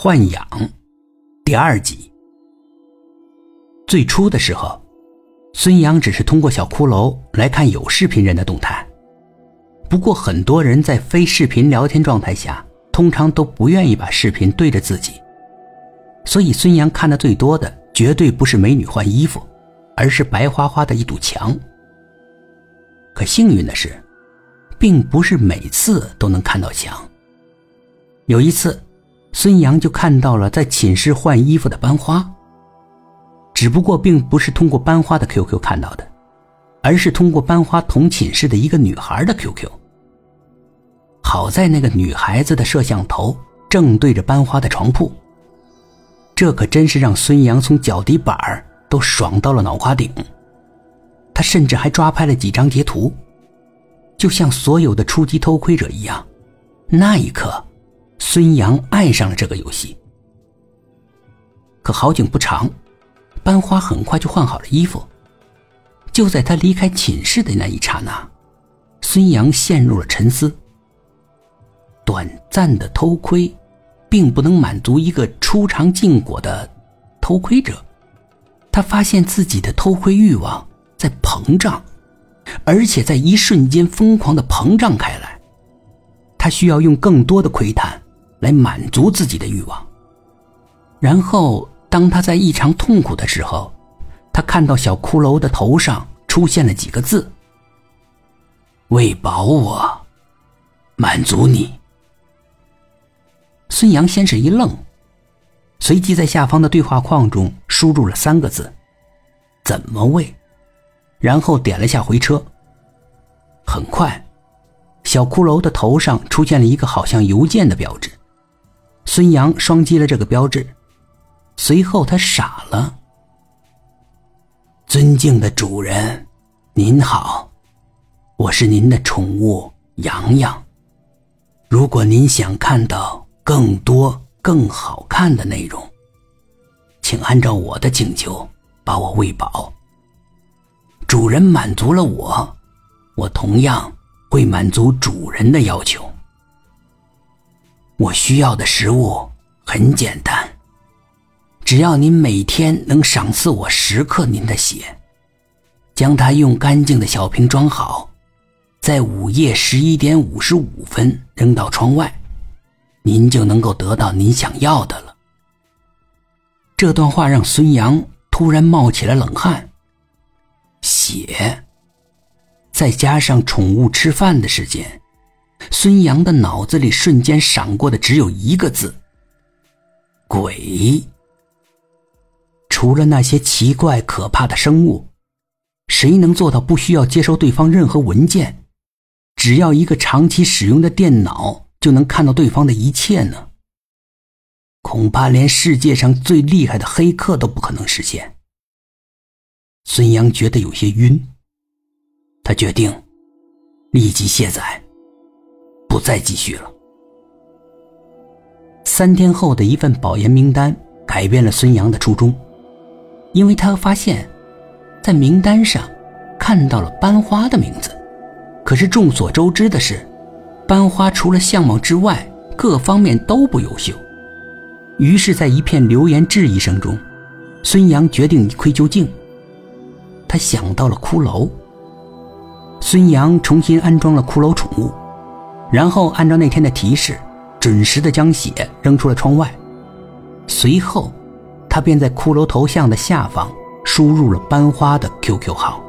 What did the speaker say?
豢养第二集。最初的时候，孙杨只是通过小骷髅来看有视频人的动态。不过，很多人在非视频聊天状态下，通常都不愿意把视频对着自己，所以孙杨看的最多的绝对不是美女换衣服，而是白花花的一堵墙。可幸运的是，并不是每次都能看到墙。有一次，孙杨就看到了在寝室换衣服的班花。只不过并不是通过班花的 QQ 看到的，而是通过班花同寝室的一个女孩的 QQ。好在那个女孩子的摄像头正对着班花的床铺，这可真是让孙杨从脚底板都爽到了脑瓜顶。他甚至还抓拍了几张截图，就像所有的初级偷窥者一样。那一刻，孙杨爱上了这个游戏。可好景不长。班花很快就换好了衣服。就在他离开寝室的那一刹那，孙杨陷入了沉思。短暂的偷窥，并不能满足一个初尝禁果的偷窥者。他发现自己的偷窥欲望在膨胀，而且在一瞬间疯狂的膨胀开来。他需要用更多的窥探来满足自己的欲望，然后。当他在异常痛苦的时候，他看到小骷髅的头上出现了几个字：“喂饱我，满足你。”孙杨先是一愣，随即在下方的对话框中输入了三个字：“怎么喂？”然后点了下回车。很快，小骷髅的头上出现了一个好像邮件的标志。孙杨双击了这个标志。随后，他傻了。尊敬的主人，您好，我是您的宠物洋洋。如果您想看到更多更好看的内容，请按照我的请求把我喂饱。主人满足了我，我同样会满足主人的要求。我需要的食物很简单。只要您每天能赏赐我十克您的血，将它用干净的小瓶装好，在午夜十一点五十五分扔到窗外，您就能够得到您想要的了。这段话让孙杨突然冒起了冷汗。血，再加上宠物吃饭的时间，孙杨的脑子里瞬间闪过的只有一个字：鬼。除了那些奇怪可怕的生物，谁能做到不需要接收对方任何文件，只要一个长期使用的电脑就能看到对方的一切呢？恐怕连世界上最厉害的黑客都不可能实现。孙杨觉得有些晕，他决定立即卸载，不再继续了。三天后的一份保研名单改变了孙杨的初衷。因为他发现，在名单上看到了班花的名字，可是众所周知的是，班花除了相貌之外，各方面都不优秀。于是，在一片流言质疑声中，孙杨决定一窥究竟。他想到了骷髅。孙杨重新安装了骷髅宠物，然后按照那天的提示，准时的将血扔出了窗外，随后。他便在骷髅头像的下方输入了班花的 QQ 号。